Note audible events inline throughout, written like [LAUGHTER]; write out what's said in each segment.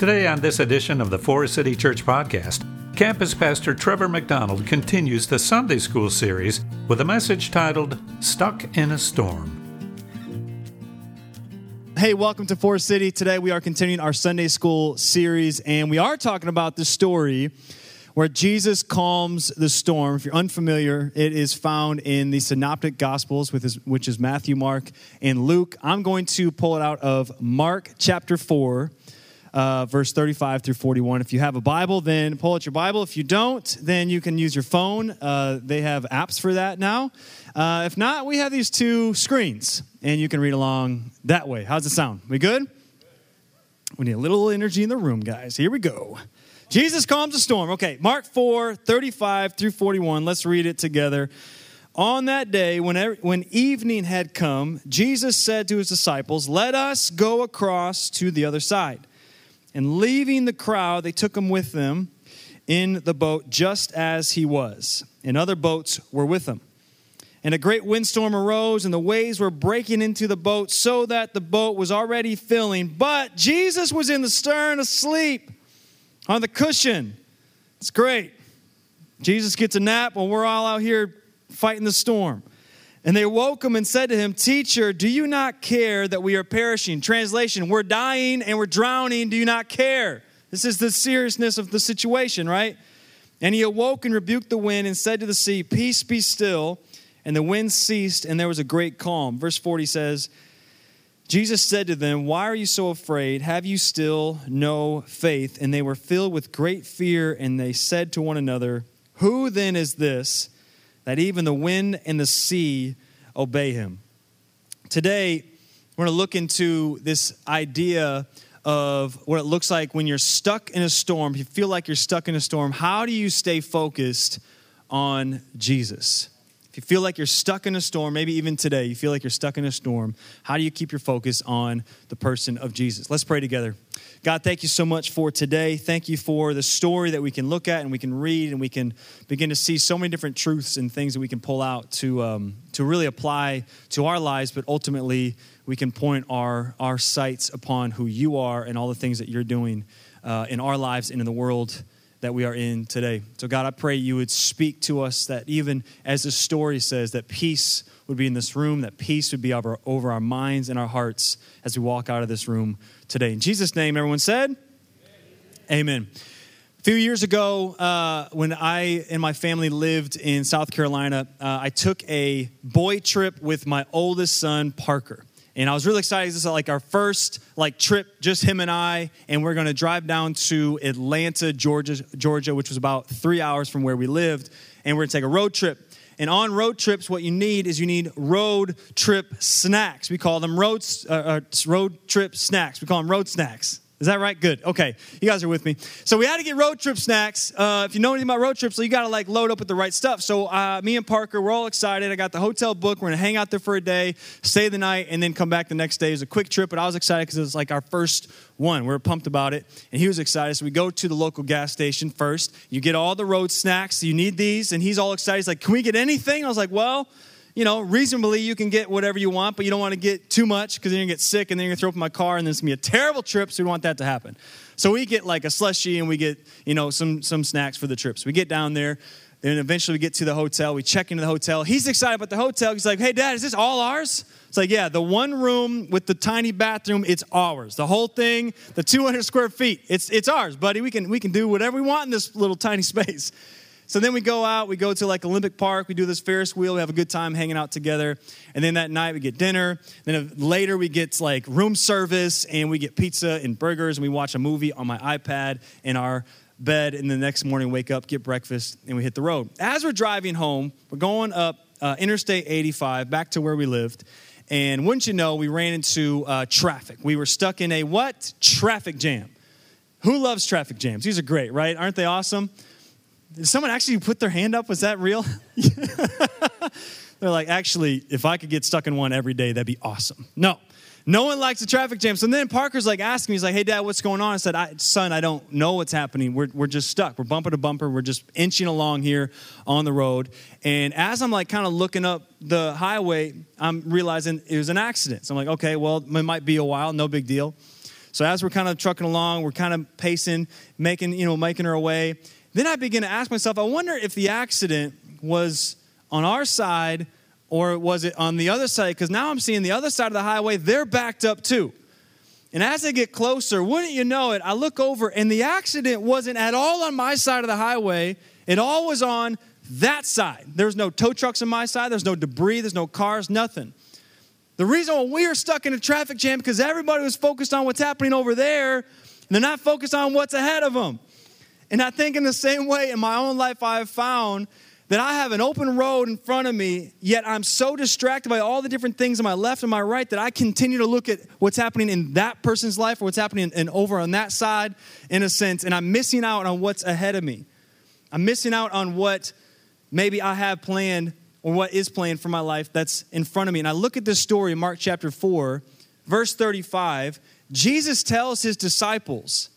Today, on this edition of the Forest City Church Podcast, Campus Pastor Trevor McDonald continues the Sunday School series with a message titled Stuck in a Storm. Hey, welcome to Forest City. Today we are continuing our Sunday School series, and we are talking about the story where Jesus calms the storm. If you're unfamiliar, it is found in the Synoptic Gospels, which is Matthew, Mark, and Luke. I'm going to pull it out of Mark chapter 4 uh, verse 35 through 41. If you have a Bible, then pull out your Bible. If you don't, then you can use your phone. Uh, they have apps for that now. Uh, if not, we have these two screens, and you can read along that way. How's it sound? We good? We need a little energy in the room, guys. Here we go. Jesus calms the storm. Okay, Mark 4, 35 through 41. Let's read it together. On that day, when, when evening had come, Jesus said to his disciples, Let us go across to the other side. And leaving the crowd, they took him with them in the boat just as he was, and other boats were with him. And a great windstorm arose, and the waves were breaking into the boat so that the boat was already filling. But Jesus was in the stern asleep on the cushion. It's great. Jesus gets a nap while we're all out here fighting the storm. And they woke him and said to him, Teacher, do you not care that we are perishing? Translation, we're dying and we're drowning. Do you not care? This is the seriousness of the situation, right? And he awoke and rebuked the wind and said to the sea, Peace be still. And the wind ceased and there was a great calm. Verse 40 says, Jesus said to them, Why are you so afraid? Have you still no faith? And they were filled with great fear and they said to one another, Who then is this? That even the wind and the sea obey him. Today, we're going to look into this idea of what it looks like when you're stuck in a storm. If you feel like you're stuck in a storm, how do you stay focused on Jesus? You feel like you're stuck in a storm, maybe even today, you feel like you're stuck in a storm, how do you keep your focus on the person of Jesus? Let's pray together. God, thank you so much for today. Thank you for the story that we can look at and we can read and we can begin to see so many different truths and things that we can pull out to, um, to really apply to our lives, but ultimately we can point our, our sights upon who you are and all the things that you're doing uh, in our lives and in the world that we are in today. So, God, I pray you would speak to us that even as the story says, that peace would be in this room, that peace would be over, over our minds and our hearts as we walk out of this room today. In Jesus' name, everyone said, Amen. Amen. A few years ago, uh, when I and my family lived in South Carolina, uh, I took a boy trip with my oldest son, Parker and I was really excited. This is like our first like trip, just him and I, and we're going to drive down to Atlanta, Georgia, Georgia, which was about three hours from where we lived, and we're going to take a road trip. And on road trips, what you need is you need road trip snacks. We call them road uh, uh, road trip snacks. We call them road snacks. Is that right? Good. Okay, you guys are with me. So we had to get road trip snacks. Uh, if you know anything about road trips, so you got to like load up with the right stuff. So uh, me and Parker, we're all excited. I got the hotel book. We're gonna hang out there for a day, stay the night, and then come back the next day. It was a quick trip, but I was excited because it was like our first one. We were pumped about it, and he was excited. So we go to the local gas station first. You get all the road snacks. You need these, and he's all excited. He's like, "Can we get anything?" I was like, "Well." You know, reasonably you can get whatever you want, but you don't want to get too much because then to get sick and then you're going to throw up in my car and then it's going to be a terrible trip, so we want that to happen. So we get like a slushy and we get, you know, some, some snacks for the trips. We get down there. Then eventually we get to the hotel. We check into the hotel. He's excited about the hotel. He's like, hey, Dad, is this all ours? It's like, yeah, the one room with the tiny bathroom, it's ours. The whole thing, the 200 square feet, it's, it's ours, buddy. We can, we can do whatever we want in this little tiny [LAUGHS] space. So then we go out, we go to like Olympic Park, we do this Ferris wheel, we have a good time hanging out together. And then that night we get dinner. Then later we get like room service and we get pizza and burgers and we watch a movie on my iPad in our bed. And the next morning wake up, get breakfast, and we hit the road. As we're driving home, we're going up uh, Interstate 85 back to where we lived. And wouldn't you know, we ran into uh, traffic. We were stuck in a what? Traffic jam. Who loves traffic jams? These are great, right? Aren't they awesome? Did someone actually put their hand up? Was that real? [LAUGHS] They're like, actually, if I could get stuck in one every day, that'd be awesome. No, no one likes a traffic jam. So then Parker's like asking me, he's like, hey, dad, what's going on? I said, I, son, I don't know what's happening. We're, we're just stuck. We're bumper to bumper. We're just inching along here on the road. And as I'm like kind of looking up the highway, I'm realizing it was an accident. So I'm like, okay, well, it might be a while, no big deal. So as we're kind of trucking along, we're kind of pacing, making, you know, making our way. Then I begin to ask myself, I wonder if the accident was on our side or was it on the other side? Because now I'm seeing the other side of the highway, they're backed up too. And as I get closer, wouldn't you know it, I look over and the accident wasn't at all on my side of the highway. It all was on that side. There's no tow trucks on my side, there's no debris, there's no cars, nothing. The reason why we are stuck in a traffic jam because everybody was focused on what's happening over there, and they're not focused on what's ahead of them. And I think in the same way in my own life, I have found that I have an open road in front of me, yet I'm so distracted by all the different things on my left and my right that I continue to look at what's happening in that person's life or what's happening in, over on that side, in a sense, and I'm missing out on what's ahead of me. I'm missing out on what maybe I have planned or what is planned for my life that's in front of me. And I look at this story in Mark chapter 4, verse 35. Jesus tells his disciples,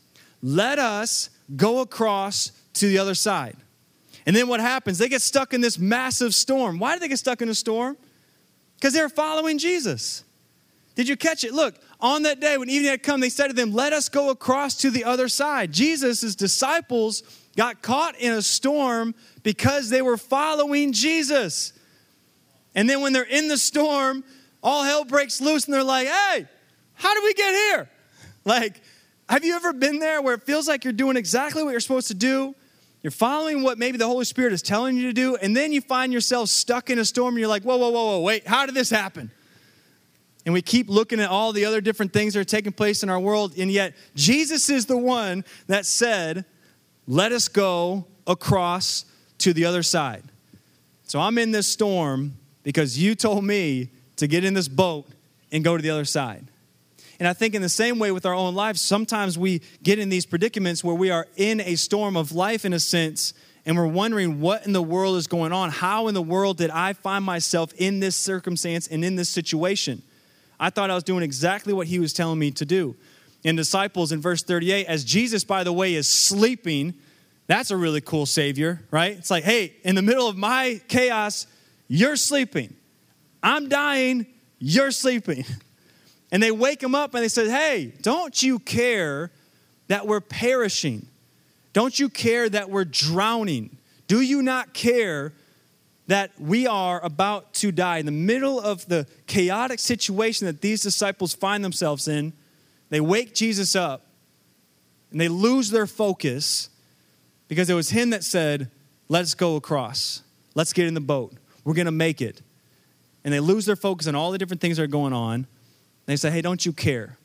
Let us go across to the other side. And then what happens? They get stuck in this massive storm. Why did they get stuck in a storm? Because they're following Jesus. Did you catch it? Look, on that day when evening had come, they said to them, Let us go across to the other side. Jesus' disciples got caught in a storm because they were following Jesus. And then when they're in the storm, all hell breaks loose and they're like, Hey, how did we get here? Like, have you ever been there where it feels like you're doing exactly what you're supposed to do? You're following what maybe the Holy Spirit is telling you to do, and then you find yourself stuck in a storm and you're like, whoa, whoa, whoa, whoa, wait, how did this happen? And we keep looking at all the other different things that are taking place in our world, and yet Jesus is the one that said, let us go across to the other side. So I'm in this storm because you told me to get in this boat and go to the other side. And I think in the same way with our own lives, sometimes we get in these predicaments where we are in a storm of life in a sense, and we're wondering what in the world is going on. How in the world did I find myself in this circumstance and in this situation? I thought I was doing exactly what he was telling me to do. In disciples in verse 38, as Jesus, by the way, is sleeping, that's a really cool savior, right? It's like, hey, in the middle of my chaos, you're sleeping. I'm dying, you're sleeping. [LAUGHS] And they wake him up and they said, Hey, don't you care that we're perishing? Don't you care that we're drowning? Do you not care that we are about to die? In the middle of the chaotic situation that these disciples find themselves in, they wake Jesus up and they lose their focus because it was him that said, Let's go across. Let's get in the boat. We're going to make it. And they lose their focus on all the different things that are going on. They say, hey, don't you care?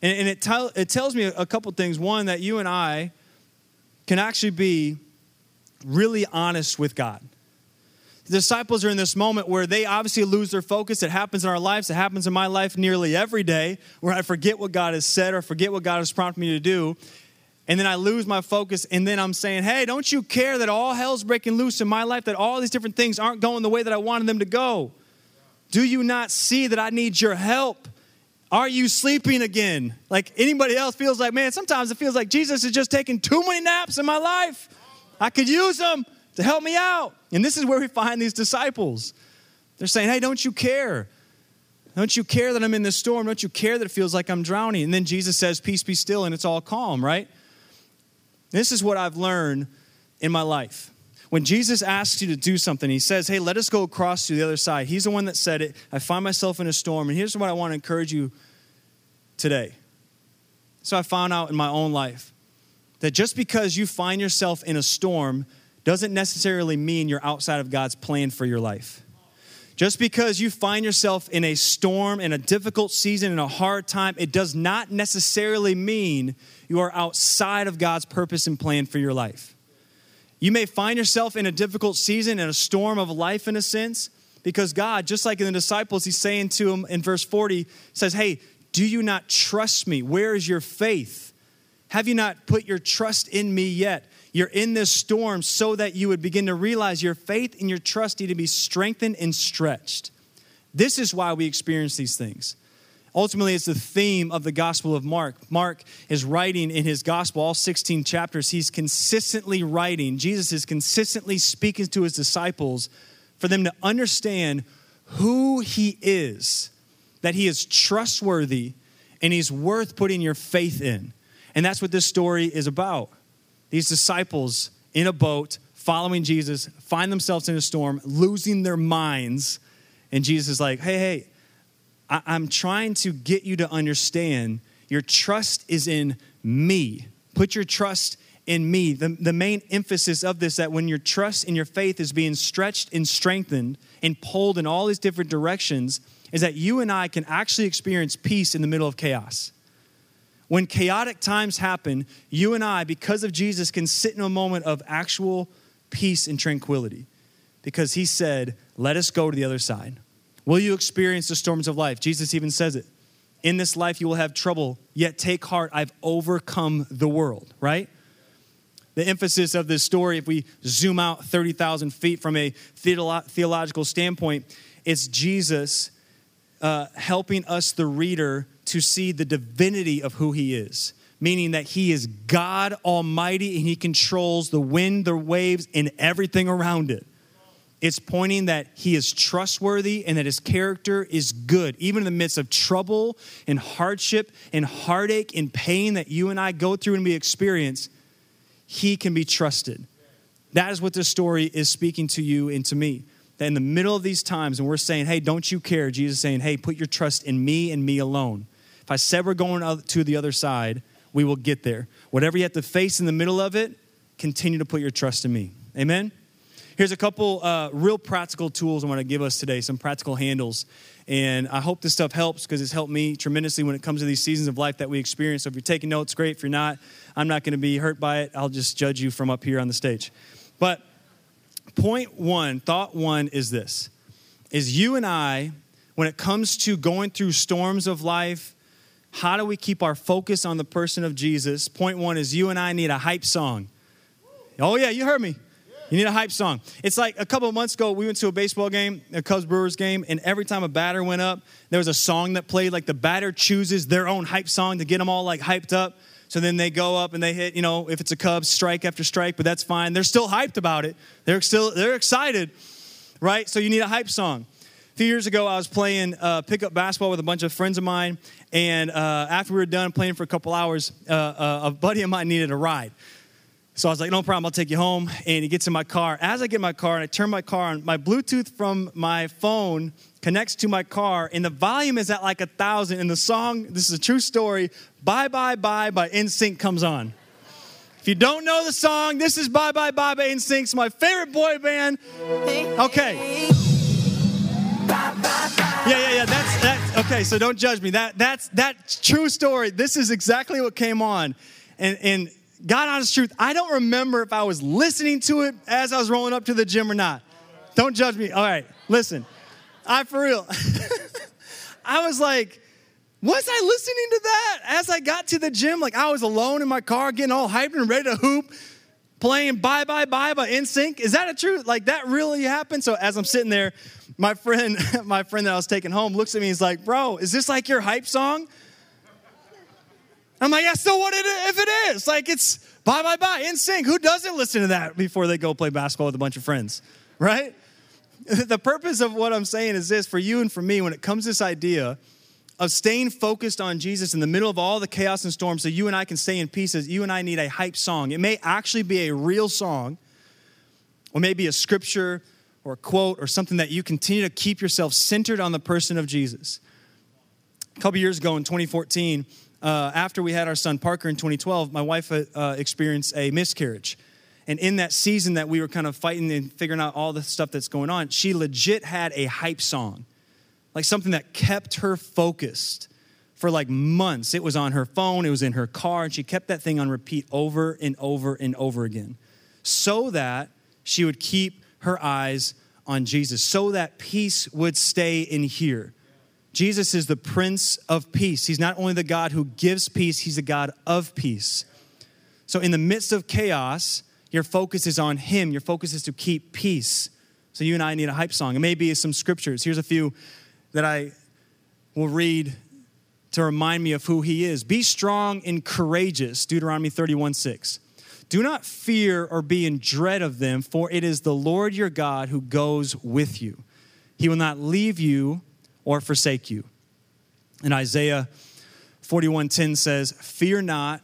And, and it, tell, it tells me a couple things. One, that you and I can actually be really honest with God. The disciples are in this moment where they obviously lose their focus. It happens in our lives. It happens in my life nearly every day where I forget what God has said or forget what God has prompted me to do. And then I lose my focus. And then I'm saying, hey, don't you care that all hell's breaking loose in my life, that all these different things aren't going the way that I wanted them to go? Do you not see that I need your help? Are you sleeping again? Like anybody else feels like, man, sometimes it feels like Jesus is just taking too many naps in my life. I could use them to help me out. And this is where we find these disciples. They're saying, hey, don't you care? Don't you care that I'm in this storm? Don't you care that it feels like I'm drowning? And then Jesus says, Peace be still, and it's all calm, right? This is what I've learned in my life. When Jesus asks you to do something, he says, Hey, let us go across to the other side. He's the one that said it. I find myself in a storm. And here's what I want to encourage you today. So I found out in my own life that just because you find yourself in a storm doesn't necessarily mean you're outside of God's plan for your life. Just because you find yourself in a storm, in a difficult season, in a hard time, it does not necessarily mean you are outside of God's purpose and plan for your life. You may find yourself in a difficult season, in a storm of life, in a sense, because God, just like in the disciples, He's saying to them in verse 40, says, Hey, do you not trust me? Where is your faith? Have you not put your trust in me yet? You're in this storm so that you would begin to realize your faith and your trust need to be strengthened and stretched. This is why we experience these things. Ultimately, it's the theme of the Gospel of Mark. Mark is writing in his Gospel, all 16 chapters. He's consistently writing. Jesus is consistently speaking to his disciples for them to understand who he is, that he is trustworthy, and he's worth putting your faith in. And that's what this story is about. These disciples in a boat following Jesus find themselves in a storm, losing their minds. And Jesus is like, hey, hey, I- I'm trying to get you to understand your trust is in me. Put your trust in me. The, the main emphasis of this that when your trust and your faith is being stretched and strengthened and pulled in all these different directions, is that you and I can actually experience peace in the middle of chaos. When chaotic times happen, you and I, because of Jesus, can sit in a moment of actual peace and tranquility because he said, Let us go to the other side. Will you experience the storms of life? Jesus even says it. In this life, you will have trouble, yet take heart, I've overcome the world, right? The emphasis of this story, if we zoom out 30,000 feet from a theological standpoint, it's Jesus uh, helping us, the reader, to see the divinity of who he is, meaning that he is God Almighty and he controls the wind, the waves, and everything around it. It's pointing that he is trustworthy and that his character is good, even in the midst of trouble and hardship and heartache and pain that you and I go through and we experience. He can be trusted. That is what this story is speaking to you and to me. That in the middle of these times, and we're saying, hey, don't you care? Jesus is saying, hey, put your trust in me and me alone. If I said we're going to the other side, we will get there. Whatever you have to face in the middle of it, continue to put your trust in me. Amen? Here's a couple uh, real practical tools I want to give us today, some practical handles. And I hope this stuff helps because it's helped me tremendously when it comes to these seasons of life that we experience. So if you're taking notes, great. If you're not, I'm not going to be hurt by it. I'll just judge you from up here on the stage. But point one, thought one is this is you and I, when it comes to going through storms of life, how do we keep our focus on the person of Jesus? Point one is you and I need a hype song. Oh, yeah, you heard me. You need a hype song. It's like a couple months ago, we went to a baseball game, a Cubs Brewers game, and every time a batter went up, there was a song that played. Like the batter chooses their own hype song to get them all like hyped up. So then they go up and they hit, you know, if it's a Cubs, strike after strike, but that's fine. They're still hyped about it. They're still they're excited, right? So you need a hype song. A few years ago, I was playing uh, pickup basketball with a bunch of friends of mine, and uh, after we were done playing for a couple hours, uh, uh a buddy of mine needed a ride. So I was like, no problem, I'll take you home. And he gets in my car. As I get in my car and I turn my car on, my Bluetooth from my phone connects to my car, and the volume is at like a thousand. And the song, this is a true story, Bye Bye Bye by NSYNC comes on. If you don't know the song, this is Bye Bye Bye by NSYNC. My favorite boy band. Okay. Yeah, yeah, yeah. That's that. Okay, so don't judge me. That that's that true story. This is exactly what came on, and and God honest truth, I don't remember if I was listening to it as I was rolling up to the gym or not. Don't judge me. All right, listen. I for real. [LAUGHS] I was like, was I listening to that as I got to the gym? Like I was alone in my car, getting all hyped and ready to hoop, playing Bye Bye Bye by NSYNC. Is that a truth? Like that really happened? So as I'm sitting there, my friend, [LAUGHS] my friend that I was taking home looks at me. He's like, "Bro, is this like your hype song?" I'm like, yeah, so what if it is? Like, it's bye, bye, bye, NSYNC. Who doesn't listen to that before they go play basketball with a bunch of friends, right? [LAUGHS] The purpose of what I'm saying is this for you and for me, when it comes to this idea of staying focused on Jesus in the middle of all the chaos and storms so you and I can stay in peace, you and I need a hype song. It may actually be a real song, or maybe a scripture or a quote or something that you continue to keep yourself centered on the person of Jesus. A couple years ago in 2014, uh, after we had our son Parker in 2012, my wife uh, experienced a miscarriage. And in that season that we were kind of fighting and figuring out all the stuff that's going on, she legit had a hype song, like something that kept her focused for like months. It was on her phone, it was in her car, and she kept that thing on repeat over and over and over again so that she would keep her eyes on Jesus, so that peace would stay in here Jesus is the Prince of Peace. He's not only the God who gives peace, He's the God of peace. So, in the midst of chaos, your focus is on Him. Your focus is to keep peace. So, you and I need a hype song. It may be some scriptures. Here's a few that I will read to remind me of who He is. Be strong and courageous, Deuteronomy 31 6. Do not fear or be in dread of them, for it is the Lord your God who goes with you. He will not leave you or forsake you. In Isaiah 41:10 says, "Fear not,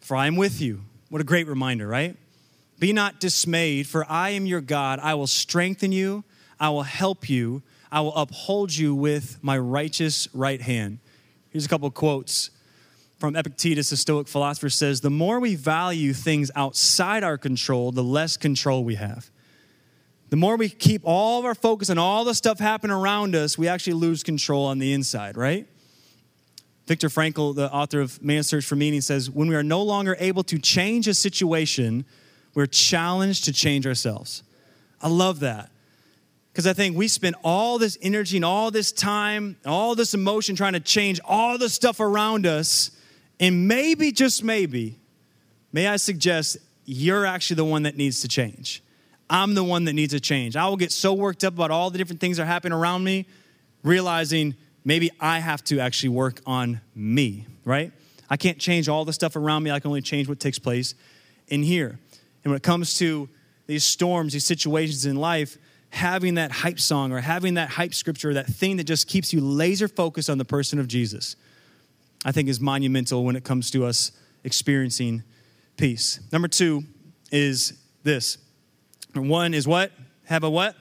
for I am with you." What a great reminder, right? Be not dismayed, for I am your God. I will strengthen you, I will help you, I will uphold you with my righteous right hand. Here's a couple quotes from Epictetus, the Stoic philosopher, says, The more we value things outside our control, the less control we have. The more we keep all of our focus on all the stuff happening around us, we actually lose control on the inside, right? Viktor Frankl, the author of Man's Search for Meaning, says, When we are no longer able to change a situation, we're challenged to change ourselves. I love that. Because I think we spend all this energy and all this time, all this emotion trying to change all the stuff around us. And maybe, just maybe, may I suggest you're actually the one that needs to change. I'm the one that needs a change. I will get so worked up about all the different things that are happening around me, realizing maybe I have to actually work on me, right? I can't change all the stuff around me. I can only change what takes place in here. And when it comes to these storms, these situations in life, having that hype song or having that hype scripture, that thing that just keeps you laser focused on the person of Jesus, I think is monumental when it comes to us experiencing peace. Number two is this. One is what? Have a what?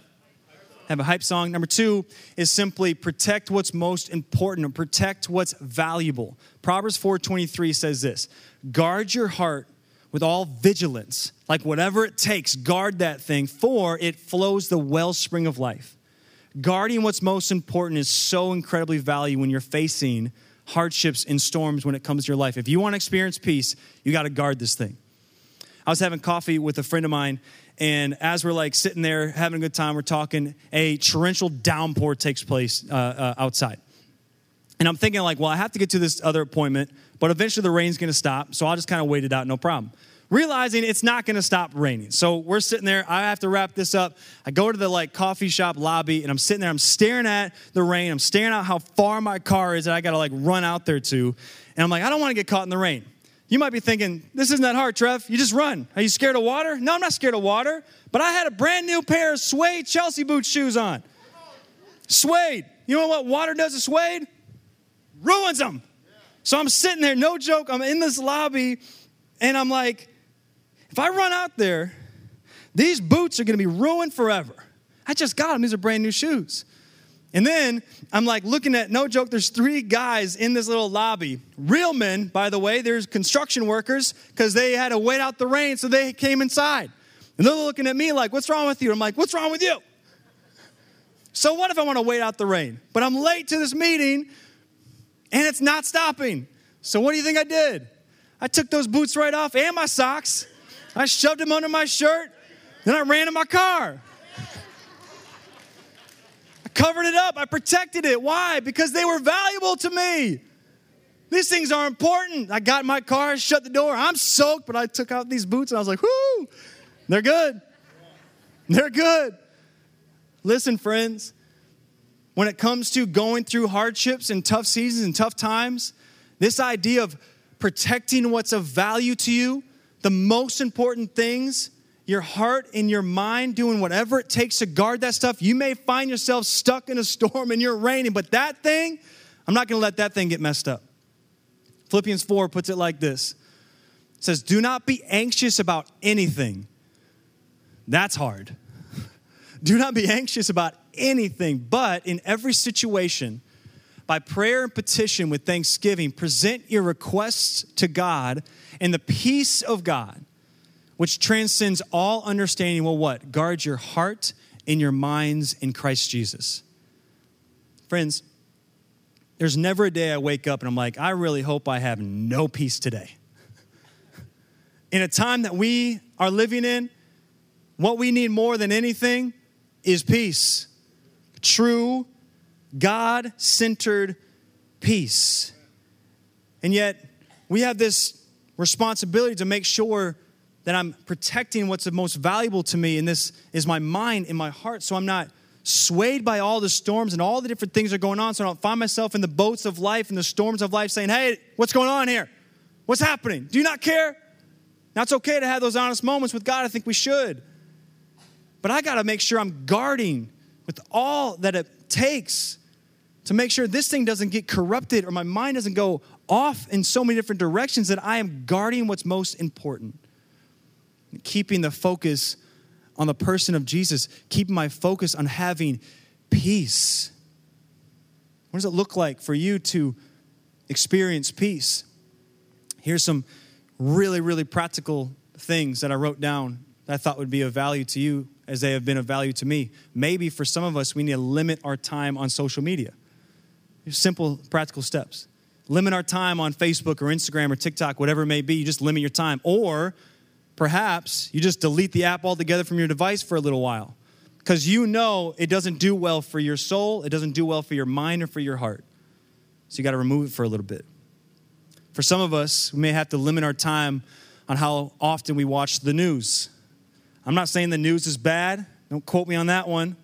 Have a hype song. Number two is simply protect what's most important or protect what's valuable. Proverbs 4:23 says this: guard your heart with all vigilance, like whatever it takes, guard that thing, for it flows the wellspring of life. Guarding what's most important is so incredibly valuable when you're facing hardships and storms when it comes to your life. If you want to experience peace, you got to guard this thing. I was having coffee with a friend of mine, and as we're like sitting there having a good time, we're talking, a torrential downpour takes place uh, uh, outside. And I'm thinking, like, well, I have to get to this other appointment, but eventually the rain's gonna stop, so I'll just kind of wait it out, no problem. Realizing it's not gonna stop raining. So we're sitting there, I have to wrap this up. I go to the like coffee shop lobby and I'm sitting there, I'm staring at the rain, I'm staring out how far my car is that I gotta like run out there to. And I'm like, I don't wanna get caught in the rain. You might be thinking, this isn't that hard, Trev. You just run. Are you scared of water? No, I'm not scared of water, but I had a brand new pair of suede Chelsea boot shoes on. Suede. You know what water does to suede? ruins them. So I'm sitting there, no joke, I'm in this lobby, and I'm like, if I run out there, these boots are gonna be ruined forever. I just got them, these are brand new shoes. And then I'm like looking at, no joke, there's three guys in this little lobby. Real men, by the way, there's construction workers because they had to wait out the rain, so they came inside. And they're looking at me like, what's wrong with you? I'm like, what's wrong with you? So what if I want to wait out the rain? But I'm late to this meeting and it's not stopping. So what do you think I did? I took those boots right off and my socks. I shoved them under my shirt. Then I ran in my car. Covered it up. I protected it. Why? Because they were valuable to me. These things are important. I got in my car, shut the door. I'm soaked, but I took out these boots and I was like, whoo, they're good. They're good. Listen, friends, when it comes to going through hardships and tough seasons and tough times, this idea of protecting what's of value to you, the most important things, your heart and your mind doing whatever it takes to guard that stuff. You may find yourself stuck in a storm and you're raining, but that thing, I'm not going to let that thing get messed up. Philippians 4 puts it like this it says, Do not be anxious about anything. That's hard. [LAUGHS] Do not be anxious about anything, but in every situation, by prayer and petition with thanksgiving, present your requests to God, and the peace of God, which transcends all understanding, will what? Guard your heart and your minds in Christ Jesus. Friends, there's never a day I wake up and I'm like, I really hope I have no peace today. [LAUGHS] in a time that we are living in, what we need more than anything is peace true, God centered peace. And yet, we have this responsibility to make sure that I'm protecting what's the most valuable to me, and this is my mind and my heart, so I'm not swayed by all the storms and all the different things that are going on, so I don't find myself in the boats of life and the storms of life saying, Hey, what's going on here? What's happening? Do you not care? Now, it's okay to have those honest moments with God. I think we should. But I got to make sure I'm guarding with all that it takes to make sure this thing doesn't get corrupted or my mind doesn't go off in so many different directions that I am guarding what's most important. Keeping the focus on the person of Jesus, keeping my focus on having peace. What does it look like for you to experience peace? Here's some really, really practical things that I wrote down that I thought would be of value to you as they have been of value to me. Maybe for some of us, we need to limit our time on social media. Simple, practical steps. Limit our time on Facebook or Instagram or TikTok, whatever it may be. You just limit your time. Or perhaps you just delete the app altogether from your device for a little while because you know it doesn't do well for your soul, it doesn't do well for your mind or for your heart. So you got to remove it for a little bit. For some of us, we may have to limit our time on how often we watch the news. I'm not saying the news is bad, don't quote me on that one,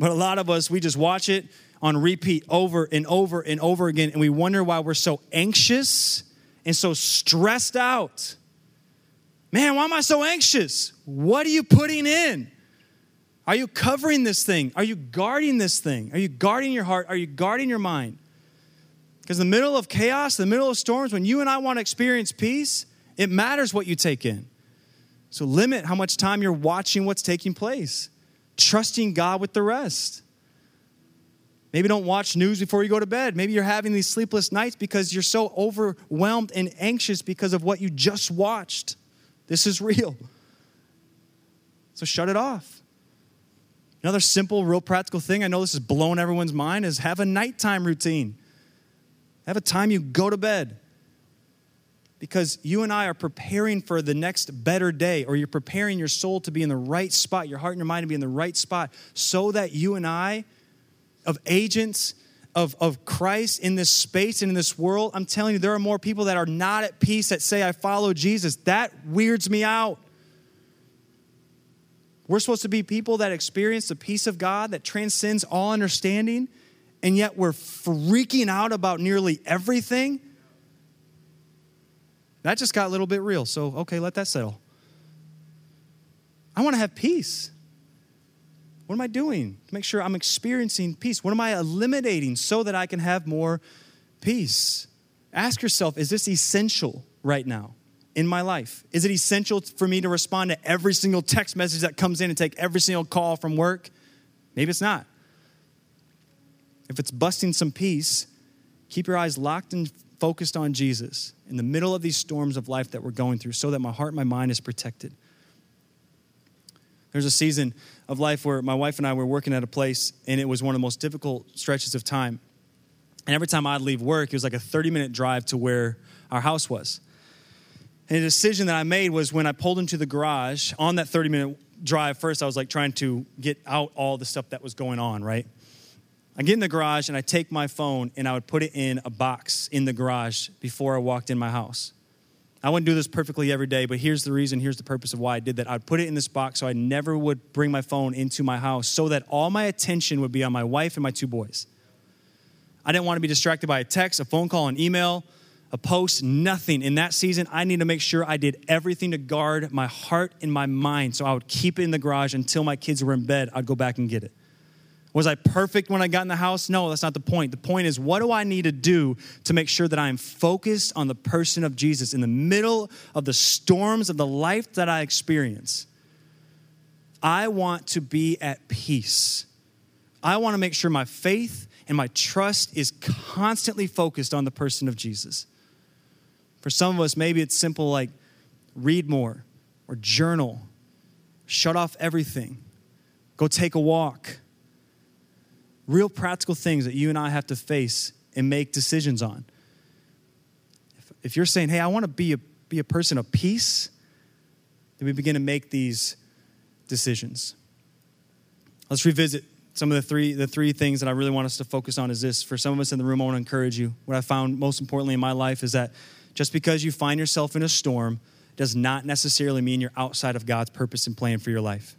but a lot of us, we just watch it on repeat over and over and over again, and we wonder why we're so anxious and so stressed out. Man, why am I so anxious? What are you putting in? Are you covering this thing? Are you guarding this thing? Are you guarding your heart? Are you guarding your mind? Because in the middle of chaos, the middle of storms, when you and I want to experience peace, it matters what you take in. So limit how much time you're watching what's taking place, trusting God with the rest. Maybe don't watch news before you go to bed. Maybe you're having these sleepless nights because you're so overwhelmed and anxious because of what you just watched. This is real. So shut it off. Another simple, real practical thing, I know this is blowing everyone's mind, is have a nighttime routine. Have a time you go to bed. Because you and I are preparing for the next better day, or you're preparing your soul to be in the right spot, your heart and your mind to be in the right spot, so that you and I, of agents of, of Christ in this space and in this world, I'm telling you, there are more people that are not at peace that say, I follow Jesus. That weirds me out. We're supposed to be people that experience the peace of God that transcends all understanding, and yet we're freaking out about nearly everything. That just got a little bit real. So, okay, let that settle. I want to have peace. What am I doing to make sure I'm experiencing peace? What am I eliminating so that I can have more peace? Ask yourself is this essential right now? in my life? Is it essential for me to respond to every single text message that comes in and take every single call from work? Maybe it's not. If it's busting some peace, keep your eyes locked and focused on Jesus in the middle of these storms of life that we're going through so that my heart and my mind is protected. There's a season of life where my wife and I were working at a place and it was one of the most difficult stretches of time. And every time I'd leave work, it was like a 30 minute drive to where our house was. And a decision that I made was when I pulled into the garage on that 30 minute drive, first I was like trying to get out all the stuff that was going on, right? I get in the garage and I take my phone and I would put it in a box in the garage before I walked in my house. I wouldn't do this perfectly every day, but here's the reason, here's the purpose of why I did that. I'd put it in this box so I never would bring my phone into my house so that all my attention would be on my wife and my two boys. I didn't want to be distracted by a text, a phone call, an email a post, nothing. In that season, I need to make sure I did everything to guard my heart and my mind. So I would keep it in the garage until my kids were in bed. I'd go back and get it. Was I perfect when I got in the house? No, that's not the point. The point is, what do I need to do to make sure that I am focused on the person of Jesus in the middle of the storms of the life that I experience? I want to be at peace. I want to make sure my faith and my trust is constantly focused on the person of Jesus. For some of us, maybe it's simple like read more or journal, shut off everything, go take a walk. Real practical things that you and I have to face and make decisions on. If, if you're saying, hey, I want to be a, be a person of peace, then we begin to make these decisions. Let's revisit some of the three the three things that I really want us to focus on is this. For some of us in the room, I want to encourage you. What I found most importantly in my life is that just because you find yourself in a storm does not necessarily mean you're outside of God's purpose and plan for your life.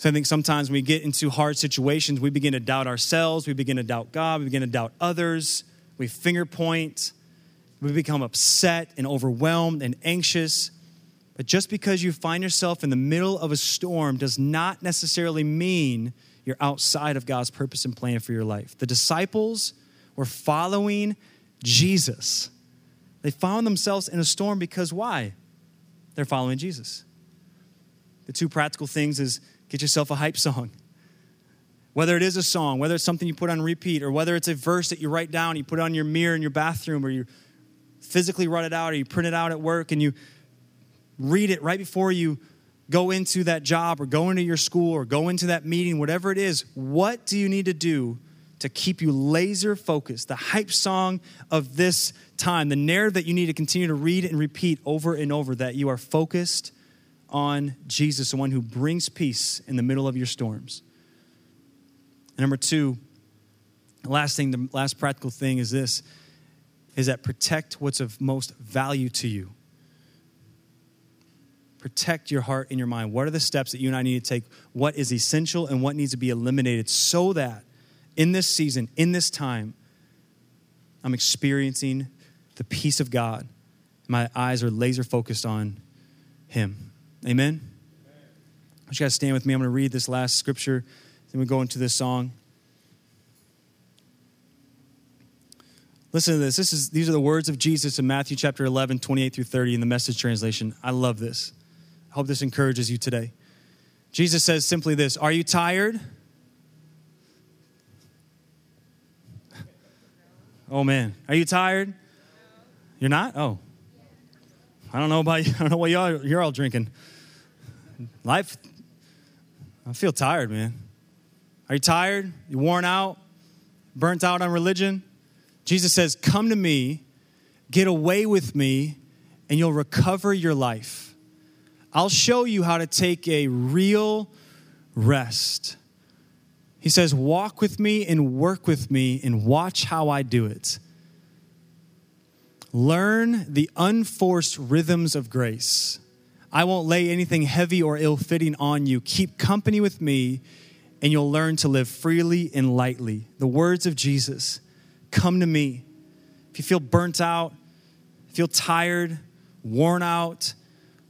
So I think sometimes when we get into hard situations, we begin to doubt ourselves, we begin to doubt God, we begin to doubt others, we finger point, we become upset and overwhelmed and anxious. But just because you find yourself in the middle of a storm does not necessarily mean you're outside of God's purpose and plan for your life. The disciples were following Jesus. They found themselves in a storm because why? They're following Jesus. The two practical things is get yourself a hype song. Whether it is a song, whether it's something you put on repeat, or whether it's a verse that you write down, you put on your mirror in your bathroom, or you physically write it out, or you print it out at work and you read it right before you go into that job or go into your school or go into that meeting, whatever it is, what do you need to do to keep you laser focused? The hype song of this time, the narrative that you need to continue to read and repeat over and over that you are focused on Jesus, the one who brings peace in the middle of your storms. And number two, the last thing, the last practical thing is this is that protect what's of most value to you protect your heart and your mind. What are the steps that you and I need to take? What is essential and what needs to be eliminated so that in this season, in this time, I'm experiencing the peace of God. My eyes are laser focused on Him. Amen? I want you guys stand with me. I'm going to read this last scripture, then we go into this song. Listen to this. this is, these are the words of Jesus in Matthew chapter 11, 28 through 30 in the message translation. I love this. I hope this encourages you today. Jesus says simply this Are you tired? Oh man, are you tired? You're not? Oh. I don't know about you. [LAUGHS] I don't know what y'all, you're all drinking. Life, I feel tired, man. Are you tired? You worn out? Burnt out on religion? Jesus says, Come to me, get away with me, and you'll recover your life. I'll show you how to take a real rest. He says, Walk with me and work with me and watch how I do it. Learn the unforced rhythms of grace. I won't lay anything heavy or ill fitting on you. Keep company with me, and you'll learn to live freely and lightly. The words of Jesus come to me. If you feel burnt out, feel tired, worn out,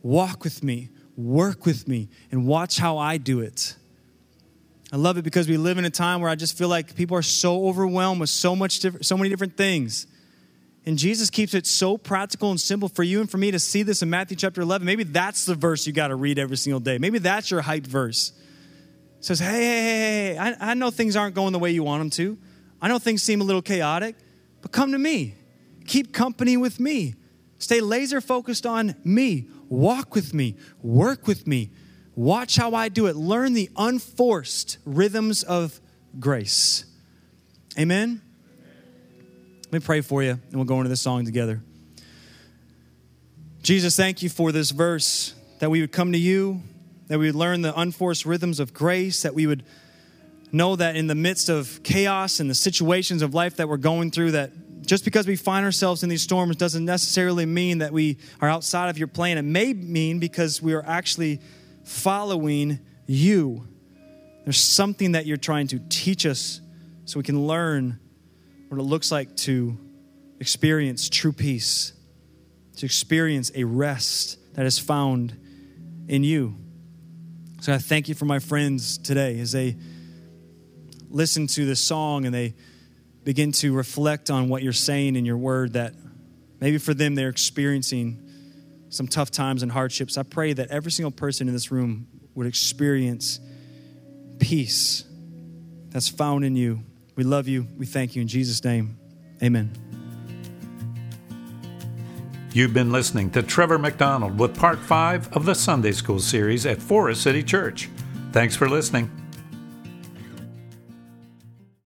Walk with me, work with me, and watch how I do it. I love it because we live in a time where I just feel like people are so overwhelmed with so much different, so many different things. And Jesus keeps it so practical and simple for you and for me to see this in Matthew chapter 11. Maybe that's the verse you got to read every single day. Maybe that's your hype verse. It says, hey, hey, hey, hey, I, I know things aren't going the way you want them to. I know things seem a little chaotic, but come to me. Keep company with me. Stay laser focused on me. Walk with me, work with me, watch how I do it. Learn the unforced rhythms of grace. Amen? Let me pray for you, and we'll go into this song together. Jesus, thank you for this verse that we would come to you, that we would learn the unforced rhythms of grace, that we would know that in the midst of chaos and the situations of life that we're going through, that just because we find ourselves in these storms doesn't necessarily mean that we are outside of your plan. It may mean because we are actually following you. There's something that you're trying to teach us so we can learn what it looks like to experience true peace, to experience a rest that is found in you. So I thank you for my friends today as they listen to this song and they begin to reflect on what you're saying in your word that maybe for them they're experiencing some tough times and hardships. I pray that every single person in this room would experience peace that's found in you. We love you. We thank you in Jesus' name. Amen. You've been listening to Trevor McDonald with part five of the Sunday School series at Forest City Church. Thanks for listening.